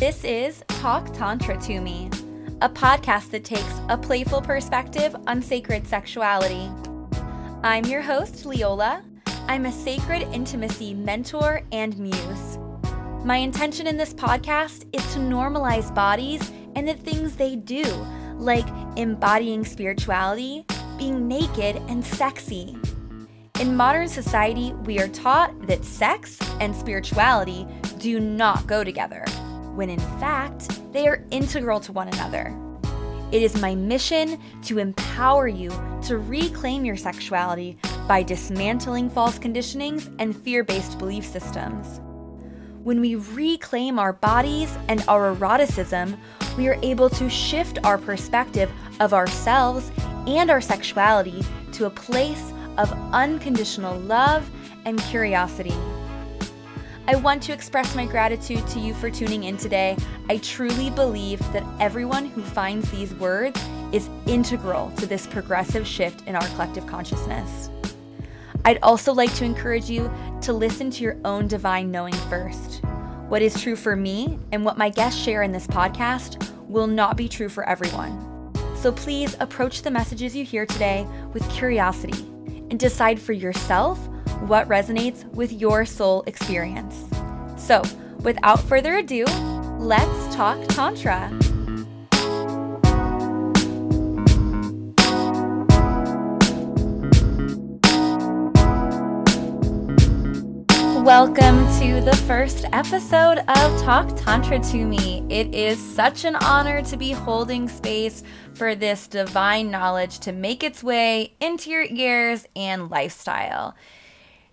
This is Talk Tantra to Me, a podcast that takes a playful perspective on sacred sexuality. I'm your host, Leola. I'm a sacred intimacy mentor and muse. My intention in this podcast is to normalize bodies and the things they do, like embodying spirituality, being naked and sexy. In modern society, we are taught that sex and spirituality do not go together, when in fact, they are integral to one another. It is my mission to empower you to reclaim your sexuality by dismantling false conditionings and fear based belief systems. When we reclaim our bodies and our eroticism, we are able to shift our perspective of ourselves and our sexuality to a place of unconditional love and curiosity. I want to express my gratitude to you for tuning in today. I truly believe that everyone who finds these words is integral to this progressive shift in our collective consciousness. I'd also like to encourage you to listen to your own divine knowing first. What is true for me and what my guests share in this podcast will not be true for everyone. So please approach the messages you hear today with curiosity and decide for yourself what resonates with your soul experience. So, without further ado, let's talk Tantra. Welcome to the first episode of Talk Tantra to Me. It is such an honor to be holding space for this divine knowledge to make its way into your ears and lifestyle.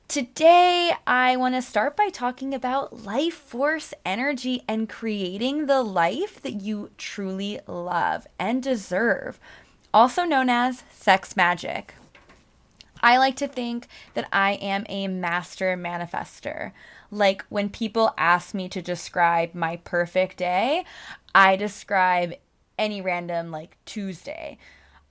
Today, I want to start by talking about life force energy and creating the life that you truly love and deserve, also known as sex magic. I like to think that I am a master manifester. Like when people ask me to describe my perfect day, I describe any random like Tuesday.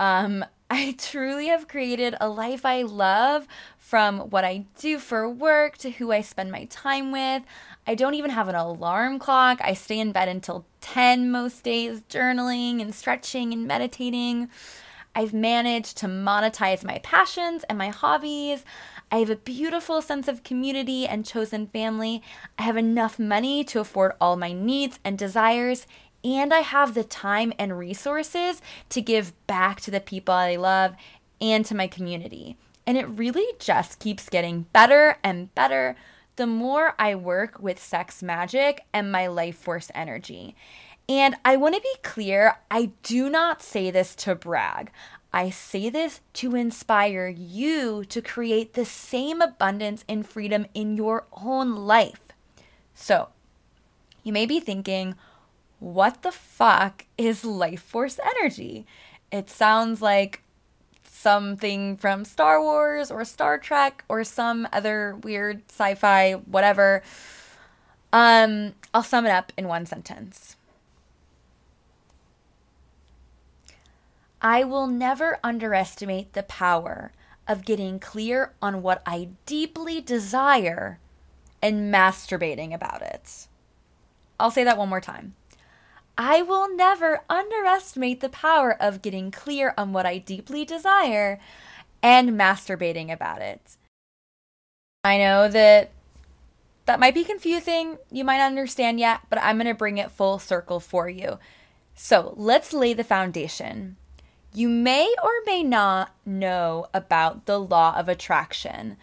Um, I truly have created a life I love from what I do for work to who I spend my time with. I don't even have an alarm clock. I stay in bed until 10 most days, journaling and stretching and meditating. I've managed to monetize my passions and my hobbies. I have a beautiful sense of community and chosen family. I have enough money to afford all my needs and desires. And I have the time and resources to give back to the people I love and to my community. And it really just keeps getting better and better the more I work with sex magic and my life force energy. And I want to be clear I do not say this to brag. I say this to inspire you to create the same abundance and freedom in your own life. So, you may be thinking, what the fuck is life force energy? It sounds like something from Star Wars or Star Trek or some other weird sci-fi whatever. Um, I'll sum it up in one sentence. I will never underestimate the power of getting clear on what I deeply desire and masturbating about it. I'll say that one more time. I will never underestimate the power of getting clear on what I deeply desire and masturbating about it. I know that that might be confusing. You might not understand yet, but I'm going to bring it full circle for you. So let's lay the foundation. You may or may not know about the law of attraction.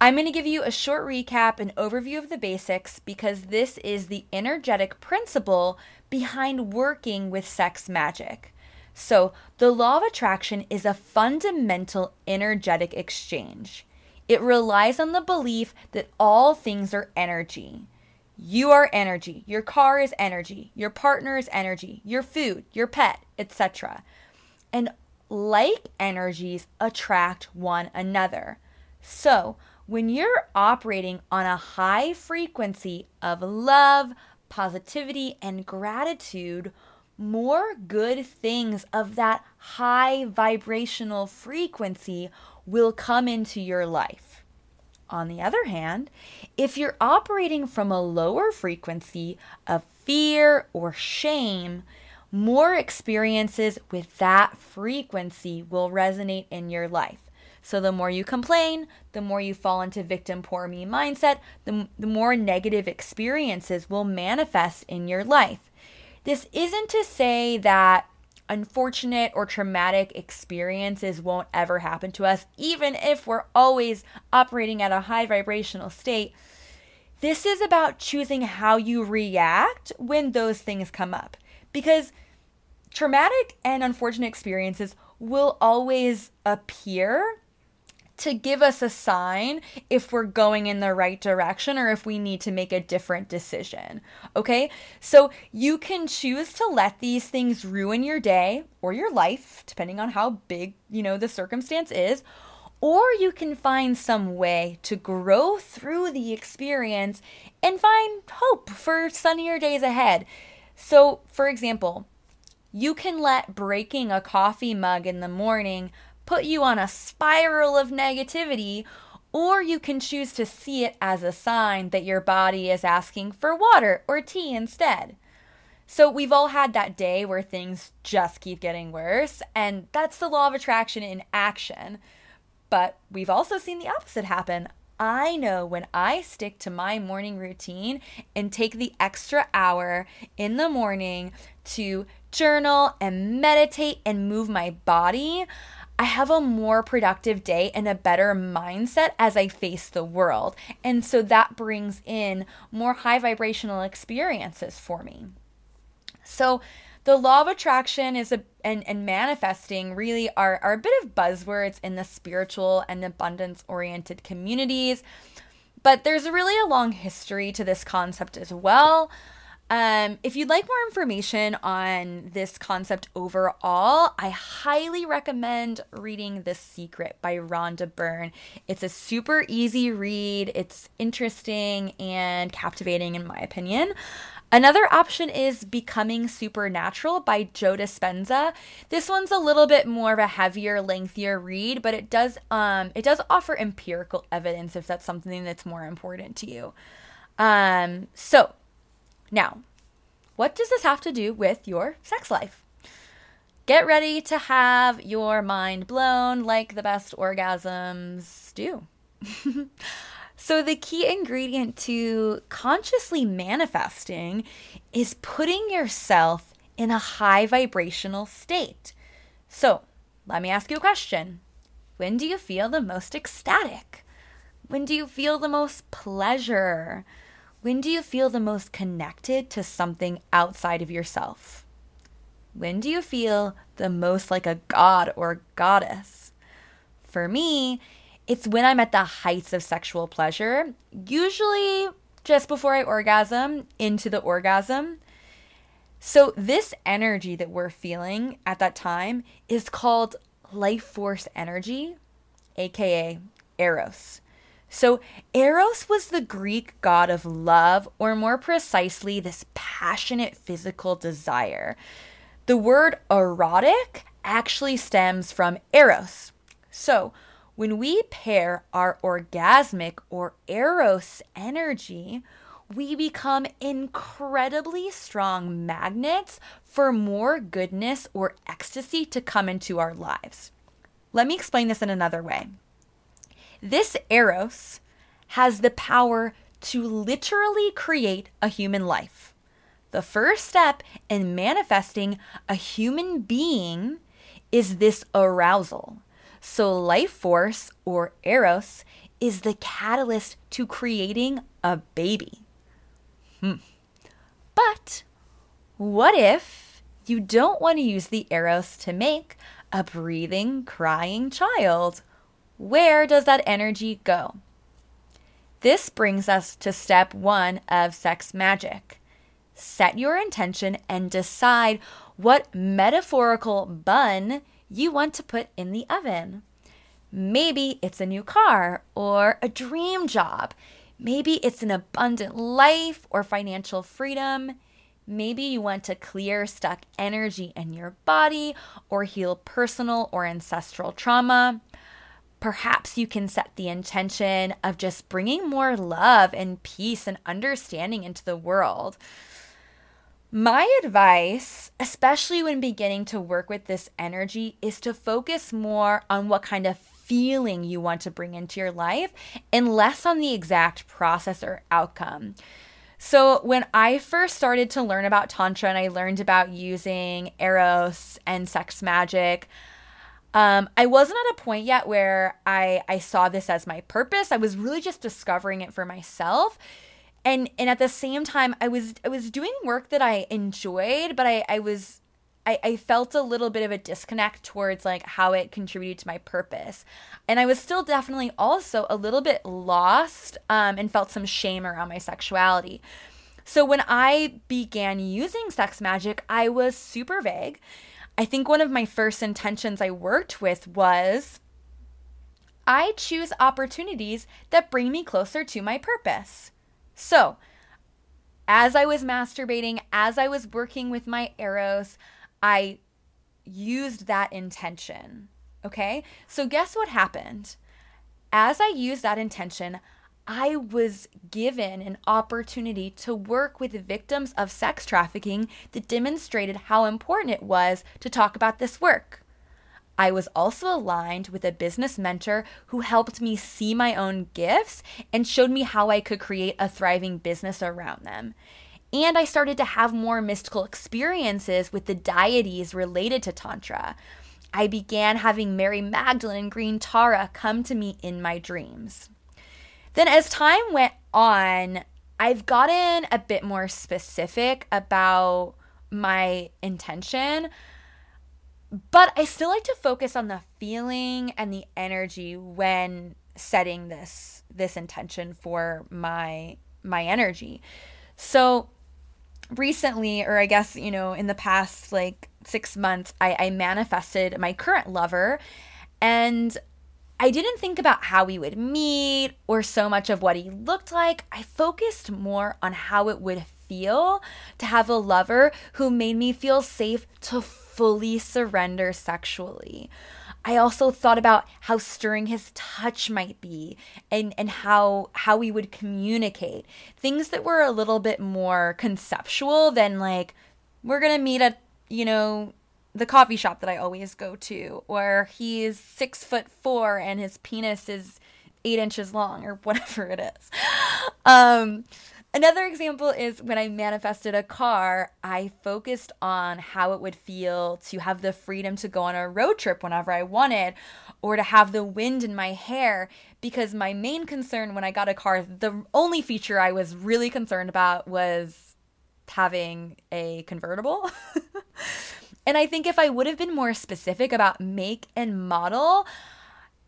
I'm going to give you a short recap and overview of the basics because this is the energetic principle behind working with sex magic. So, the law of attraction is a fundamental energetic exchange. It relies on the belief that all things are energy. You are energy. Your car is energy. Your partner is energy. Your food, your pet, etc. And like energies attract one another. So, when you're operating on a high frequency of love, positivity, and gratitude, more good things of that high vibrational frequency will come into your life. On the other hand, if you're operating from a lower frequency of fear or shame, more experiences with that frequency will resonate in your life. So, the more you complain, the more you fall into victim poor me mindset, the, the more negative experiences will manifest in your life. This isn't to say that unfortunate or traumatic experiences won't ever happen to us, even if we're always operating at a high vibrational state. This is about choosing how you react when those things come up. Because traumatic and unfortunate experiences will always appear to give us a sign if we're going in the right direction or if we need to make a different decision. Okay? So you can choose to let these things ruin your day or your life, depending on how big, you know, the circumstance is. Or you can find some way to grow through the experience and find hope for sunnier days ahead. So, for example, you can let breaking a coffee mug in the morning put you on a spiral of negativity, or you can choose to see it as a sign that your body is asking for water or tea instead. So, we've all had that day where things just keep getting worse, and that's the law of attraction in action. But we've also seen the opposite happen. I know when I stick to my morning routine and take the extra hour in the morning to journal and meditate and move my body, I have a more productive day and a better mindset as I face the world. And so that brings in more high vibrational experiences for me. So the law of attraction is a and, and manifesting really are, are a bit of buzzwords in the spiritual and abundance oriented communities. But there's really a long history to this concept as well. Um, if you'd like more information on this concept overall, I highly recommend reading The Secret by Rhonda Byrne. It's a super easy read, it's interesting and captivating, in my opinion. Another option is Becoming Supernatural by Joe Dispenza. This one's a little bit more of a heavier, lengthier read, but it does um it does offer empirical evidence if that's something that's more important to you. Um so now, what does this have to do with your sex life? Get ready to have your mind blown like the best orgasms do. so, the key ingredient to consciously manifesting is putting yourself in a high vibrational state. So, let me ask you a question When do you feel the most ecstatic? When do you feel the most pleasure? When do you feel the most connected to something outside of yourself? When do you feel the most like a god or goddess? For me, it's when I'm at the heights of sexual pleasure, usually just before I orgasm, into the orgasm. So, this energy that we're feeling at that time is called life force energy, aka Eros. So, Eros was the Greek god of love, or more precisely, this passionate physical desire. The word erotic actually stems from Eros. So, when we pair our orgasmic or Eros energy, we become incredibly strong magnets for more goodness or ecstasy to come into our lives. Let me explain this in another way. This Eros has the power to literally create a human life. The first step in manifesting a human being is this arousal. So, life force or Eros is the catalyst to creating a baby. Hmm. But what if you don't want to use the Eros to make a breathing, crying child? Where does that energy go? This brings us to step one of sex magic. Set your intention and decide what metaphorical bun you want to put in the oven. Maybe it's a new car or a dream job. Maybe it's an abundant life or financial freedom. Maybe you want to clear stuck energy in your body or heal personal or ancestral trauma. Perhaps you can set the intention of just bringing more love and peace and understanding into the world. My advice, especially when beginning to work with this energy, is to focus more on what kind of feeling you want to bring into your life and less on the exact process or outcome. So, when I first started to learn about Tantra and I learned about using Eros and sex magic, um, I wasn't at a point yet where I, I saw this as my purpose. I was really just discovering it for myself. And and at the same time I was I was doing work that I enjoyed, but I, I was I, I felt a little bit of a disconnect towards like how it contributed to my purpose. And I was still definitely also a little bit lost um, and felt some shame around my sexuality. So when I began using sex magic, I was super vague. I think one of my first intentions I worked with was I choose opportunities that bring me closer to my purpose. So, as I was masturbating, as I was working with my Eros, I used that intention. Okay. So, guess what happened? As I used that intention, I was given an opportunity to work with victims of sex trafficking that demonstrated how important it was to talk about this work. I was also aligned with a business mentor who helped me see my own gifts and showed me how I could create a thriving business around them. And I started to have more mystical experiences with the deities related to Tantra. I began having Mary Magdalene and Green Tara come to me in my dreams. Then, as time went on, I've gotten a bit more specific about my intention, but I still like to focus on the feeling and the energy when setting this this intention for my my energy. So recently, or I guess, you know, in the past like six months, I, I manifested my current lover and I didn't think about how we would meet or so much of what he looked like. I focused more on how it would feel to have a lover who made me feel safe to fully surrender sexually. I also thought about how stirring his touch might be and, and how how we would communicate. Things that were a little bit more conceptual than like we're gonna meet at, you know, the coffee shop that I always go to, or he's six foot four and his penis is eight inches long, or whatever it is. Um, Another example is when I manifested a car, I focused on how it would feel to have the freedom to go on a road trip whenever I wanted or to have the wind in my hair because my main concern when I got a car, the only feature I was really concerned about was having a convertible. and I think if I would have been more specific about make and model,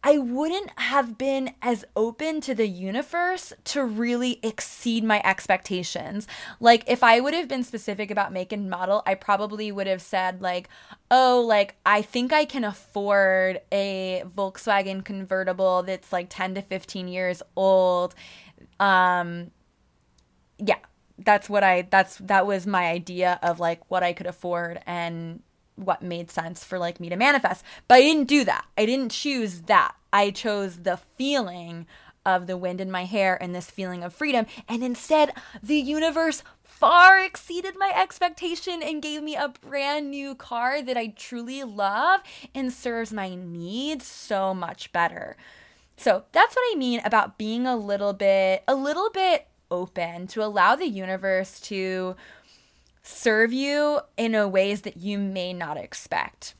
I wouldn't have been as open to the universe to really exceed my expectations. Like, if I would have been specific about make and model, I probably would have said, like, oh, like, I think I can afford a Volkswagen convertible that's like 10 to 15 years old. Um, yeah, that's what I, that's, that was my idea of like what I could afford. And what made sense for like me to manifest. But I didn't do that. I didn't choose that. I chose the feeling of the wind in my hair and this feeling of freedom. And instead, the universe far exceeded my expectation and gave me a brand new car that I truly love and serves my needs so much better. So that's what I mean about being a little bit, a little bit open to allow the universe to serve you in a ways that you may not expect.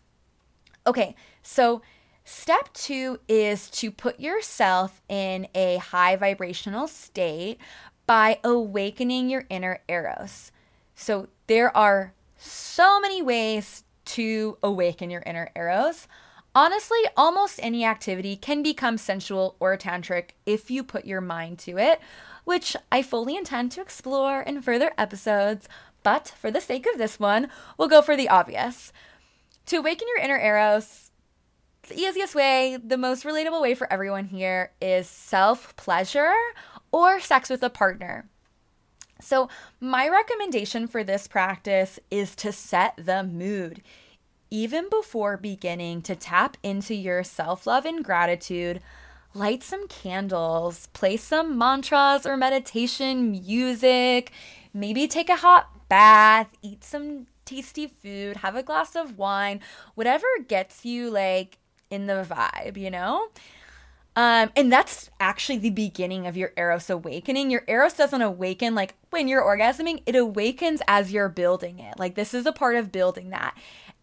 Okay, so step two is to put yourself in a high vibrational state by awakening your inner eros. So there are so many ways to awaken your inner eros. Honestly, almost any activity can become sensual or tantric if you put your mind to it, which I fully intend to explore in further episodes. But for the sake of this one, we'll go for the obvious. To awaken your inner eros, the easiest way, the most relatable way for everyone here is self pleasure or sex with a partner. So, my recommendation for this practice is to set the mood. even before beginning to tap into your self love and gratitude, light some candles, play some mantras or meditation music, maybe take a hot bath, eat some tasty food, have a glass of wine, whatever gets you like in the vibe, you know? Um, and that's actually the beginning of your Eros awakening. Your Eros doesn't awaken like when you're orgasming, it awakens as you're building it. Like this is a part of building that.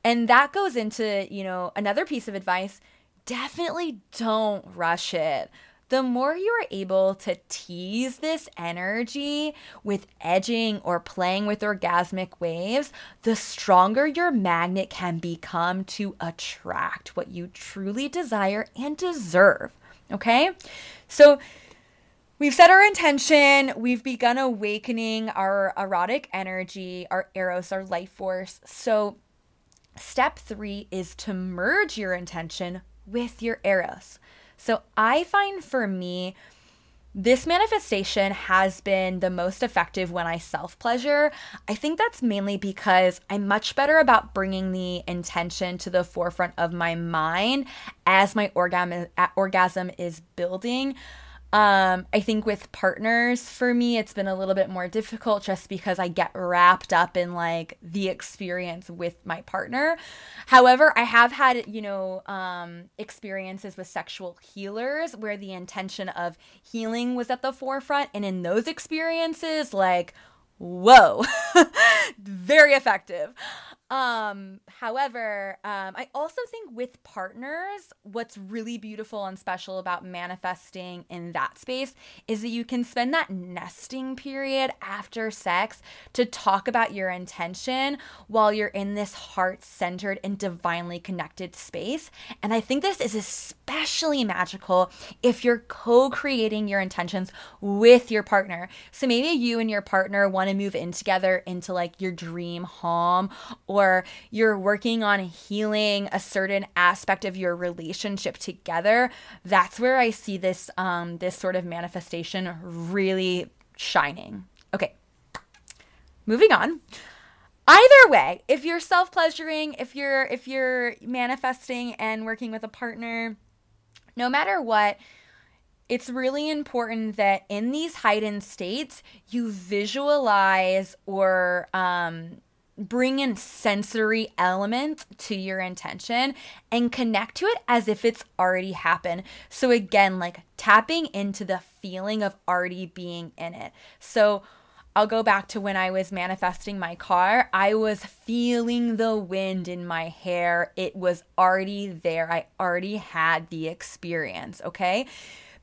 And that goes into, you know, another piece of advice definitely don't rush it. The more you are able to tease this energy with edging or playing with orgasmic waves, the stronger your magnet can become to attract what you truly desire and deserve. Okay? So, We've set our intention. We've begun awakening our erotic energy, our eros, our life force. So, step three is to merge your intention with your eros. So, I find for me, this manifestation has been the most effective when I self pleasure. I think that's mainly because I'm much better about bringing the intention to the forefront of my mind as my orgasm, uh, orgasm is building. Um, I think with partners, for me, it's been a little bit more difficult just because I get wrapped up in like the experience with my partner. However, I have had, you know, um, experiences with sexual healers where the intention of healing was at the forefront. And in those experiences, like, whoa, very effective. Um, however, um, I also think with partners, what's really beautiful and special about manifesting in that space is that you can spend that nesting period after sex to talk about your intention while you're in this heart centered and divinely connected space. And I think this is especially magical if you're co creating your intentions with your partner. So maybe you and your partner want to move in together into like your dream home or you're working on healing a certain aspect of your relationship together, that's where I see this um this sort of manifestation really shining. Okay. Moving on. Either way, if you're self-pleasuring, if you're if you're manifesting and working with a partner, no matter what, it's really important that in these heightened states, you visualize or um, bring in sensory elements to your intention and connect to it as if it's already happened. So again, like tapping into the feeling of already being in it. So I'll go back to when I was manifesting my car. I was feeling the wind in my hair. It was already there. I already had the experience, okay?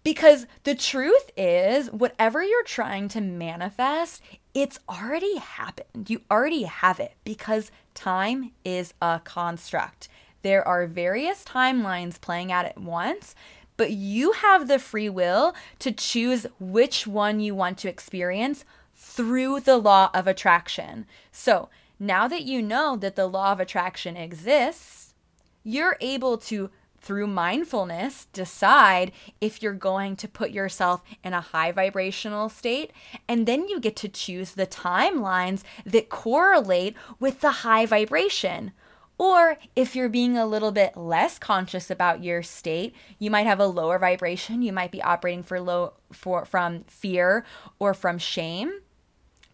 Because the truth is, whatever you're trying to manifest, it's already happened. You already have it because time is a construct. There are various timelines playing out at once, but you have the free will to choose which one you want to experience through the law of attraction. So now that you know that the law of attraction exists, you're able to through mindfulness, decide if you're going to put yourself in a high vibrational state. And then you get to choose the timelines that correlate with the high vibration. Or if you're being a little bit less conscious about your state, you might have a lower vibration. You might be operating for low for from fear or from shame.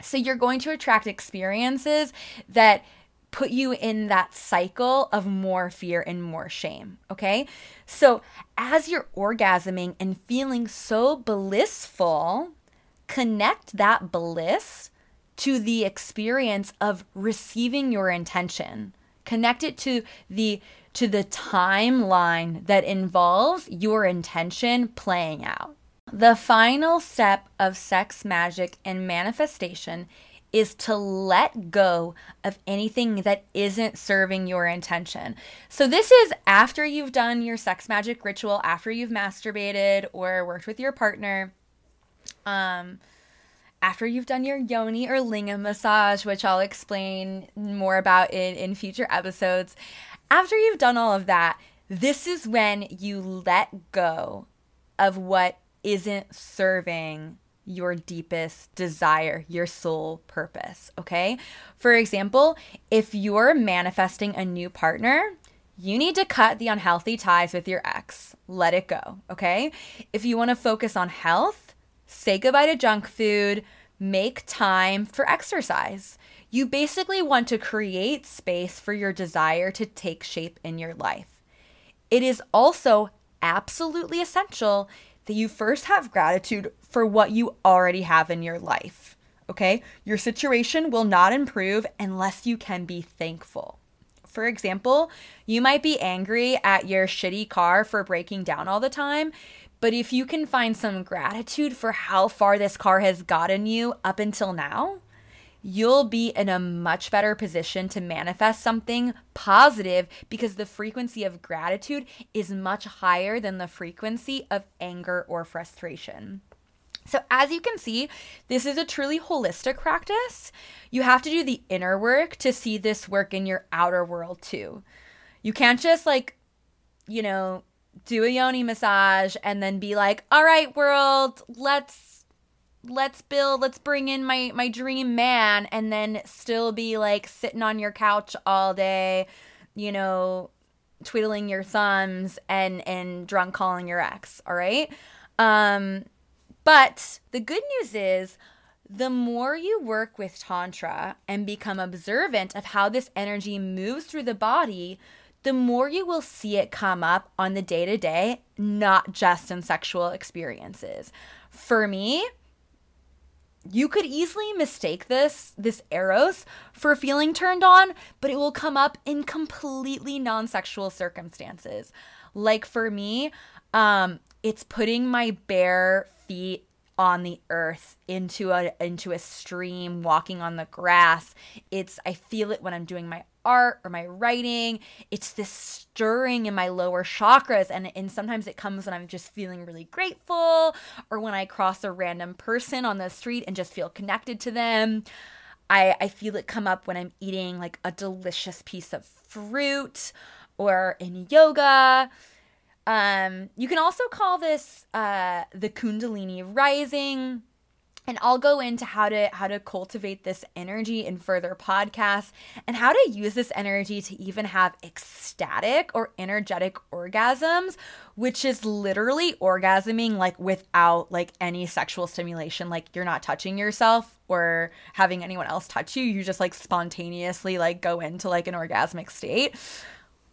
So you're going to attract experiences that put you in that cycle of more fear and more shame. Okay. So as you're orgasming and feeling so blissful, connect that bliss to the experience of receiving your intention. Connect it to the to the timeline that involves your intention playing out. The final step of sex magic and manifestation is to let go of anything that isn't serving your intention. So, this is after you've done your sex magic ritual, after you've masturbated or worked with your partner, um, after you've done your yoni or lingam massage, which I'll explain more about in, in future episodes. After you've done all of that, this is when you let go of what isn't serving your deepest desire, your soul purpose, okay? For example, if you're manifesting a new partner, you need to cut the unhealthy ties with your ex. Let it go, okay? If you want to focus on health, say goodbye to junk food, make time for exercise. You basically want to create space for your desire to take shape in your life. It is also absolutely essential that you first have gratitude for what you already have in your life. Okay? Your situation will not improve unless you can be thankful. For example, you might be angry at your shitty car for breaking down all the time, but if you can find some gratitude for how far this car has gotten you up until now, you'll be in a much better position to manifest something positive because the frequency of gratitude is much higher than the frequency of anger or frustration. So, as you can see, this is a truly holistic practice. You have to do the inner work to see this work in your outer world too. You can't just like, you know, do a yoni massage and then be like, all right, world, let's let's build let's bring in my my dream man and then still be like sitting on your couch all day you know twiddling your thumbs and and drunk calling your ex all right um but the good news is the more you work with tantra and become observant of how this energy moves through the body the more you will see it come up on the day to day, not just in sexual experiences. For me, you could easily mistake this this eros for feeling turned on but it will come up in completely non-sexual circumstances. Like for me um it's putting my bare feet on the earth into a into a stream walking on the grass. It's i feel it when i'm doing my art or my writing it's this stirring in my lower chakras. And and sometimes it comes when i'm just feeling really grateful or when i cross a random person on the street and just feel connected to them. I i feel it come up when i'm eating like a delicious piece of fruit or in yoga. Um, you can also call this uh, the Kundalini rising. And I'll go into how to how to cultivate this energy in further podcasts and how to use this energy to even have ecstatic or energetic orgasms, which is literally orgasming like without like any sexual stimulation. Like you're not touching yourself or having anyone else touch you. You just like spontaneously like go into like an orgasmic state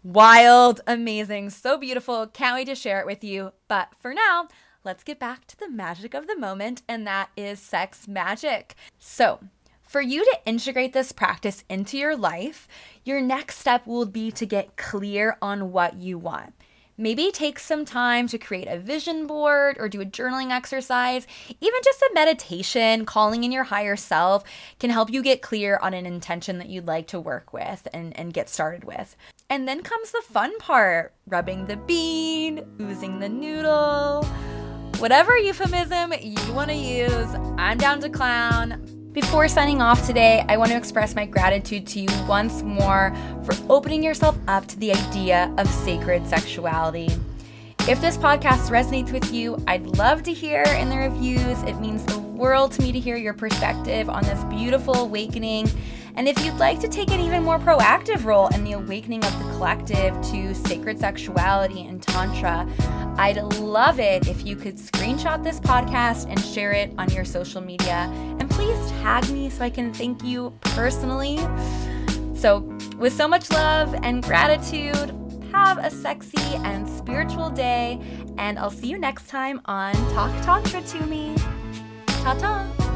wild, amazing, so beautiful. Can't wait to share it with you. But for now, let's get back to the magic of the moment, and that is sex magic. So, for you to integrate this practice into your life, your next step will be to get clear on what you want. Maybe take some time to create a vision board or do a journaling exercise. Even just a meditation, calling in your higher self, can help you get clear on an intention that you'd like to work with and, and get started with. And then comes the fun part rubbing the bean, oozing the noodle. Whatever euphemism you want to use, I'm down to clown. Before signing off today, I want to express my gratitude to you once more for opening yourself up to the idea of sacred sexuality. If this podcast resonates with you, I'd love to hear in the reviews. It means the world to me to hear your perspective on this beautiful awakening. And if you'd like to take an even more proactive role in the awakening of the collective to sacred sexuality and Tantra, I'd love it if you could screenshot this podcast and share it on your social media. And please tag me so I can thank you personally. So, with so much love and gratitude, have a sexy and spiritual day, and I'll see you next time on Talk Tantra to Me. Ta ta!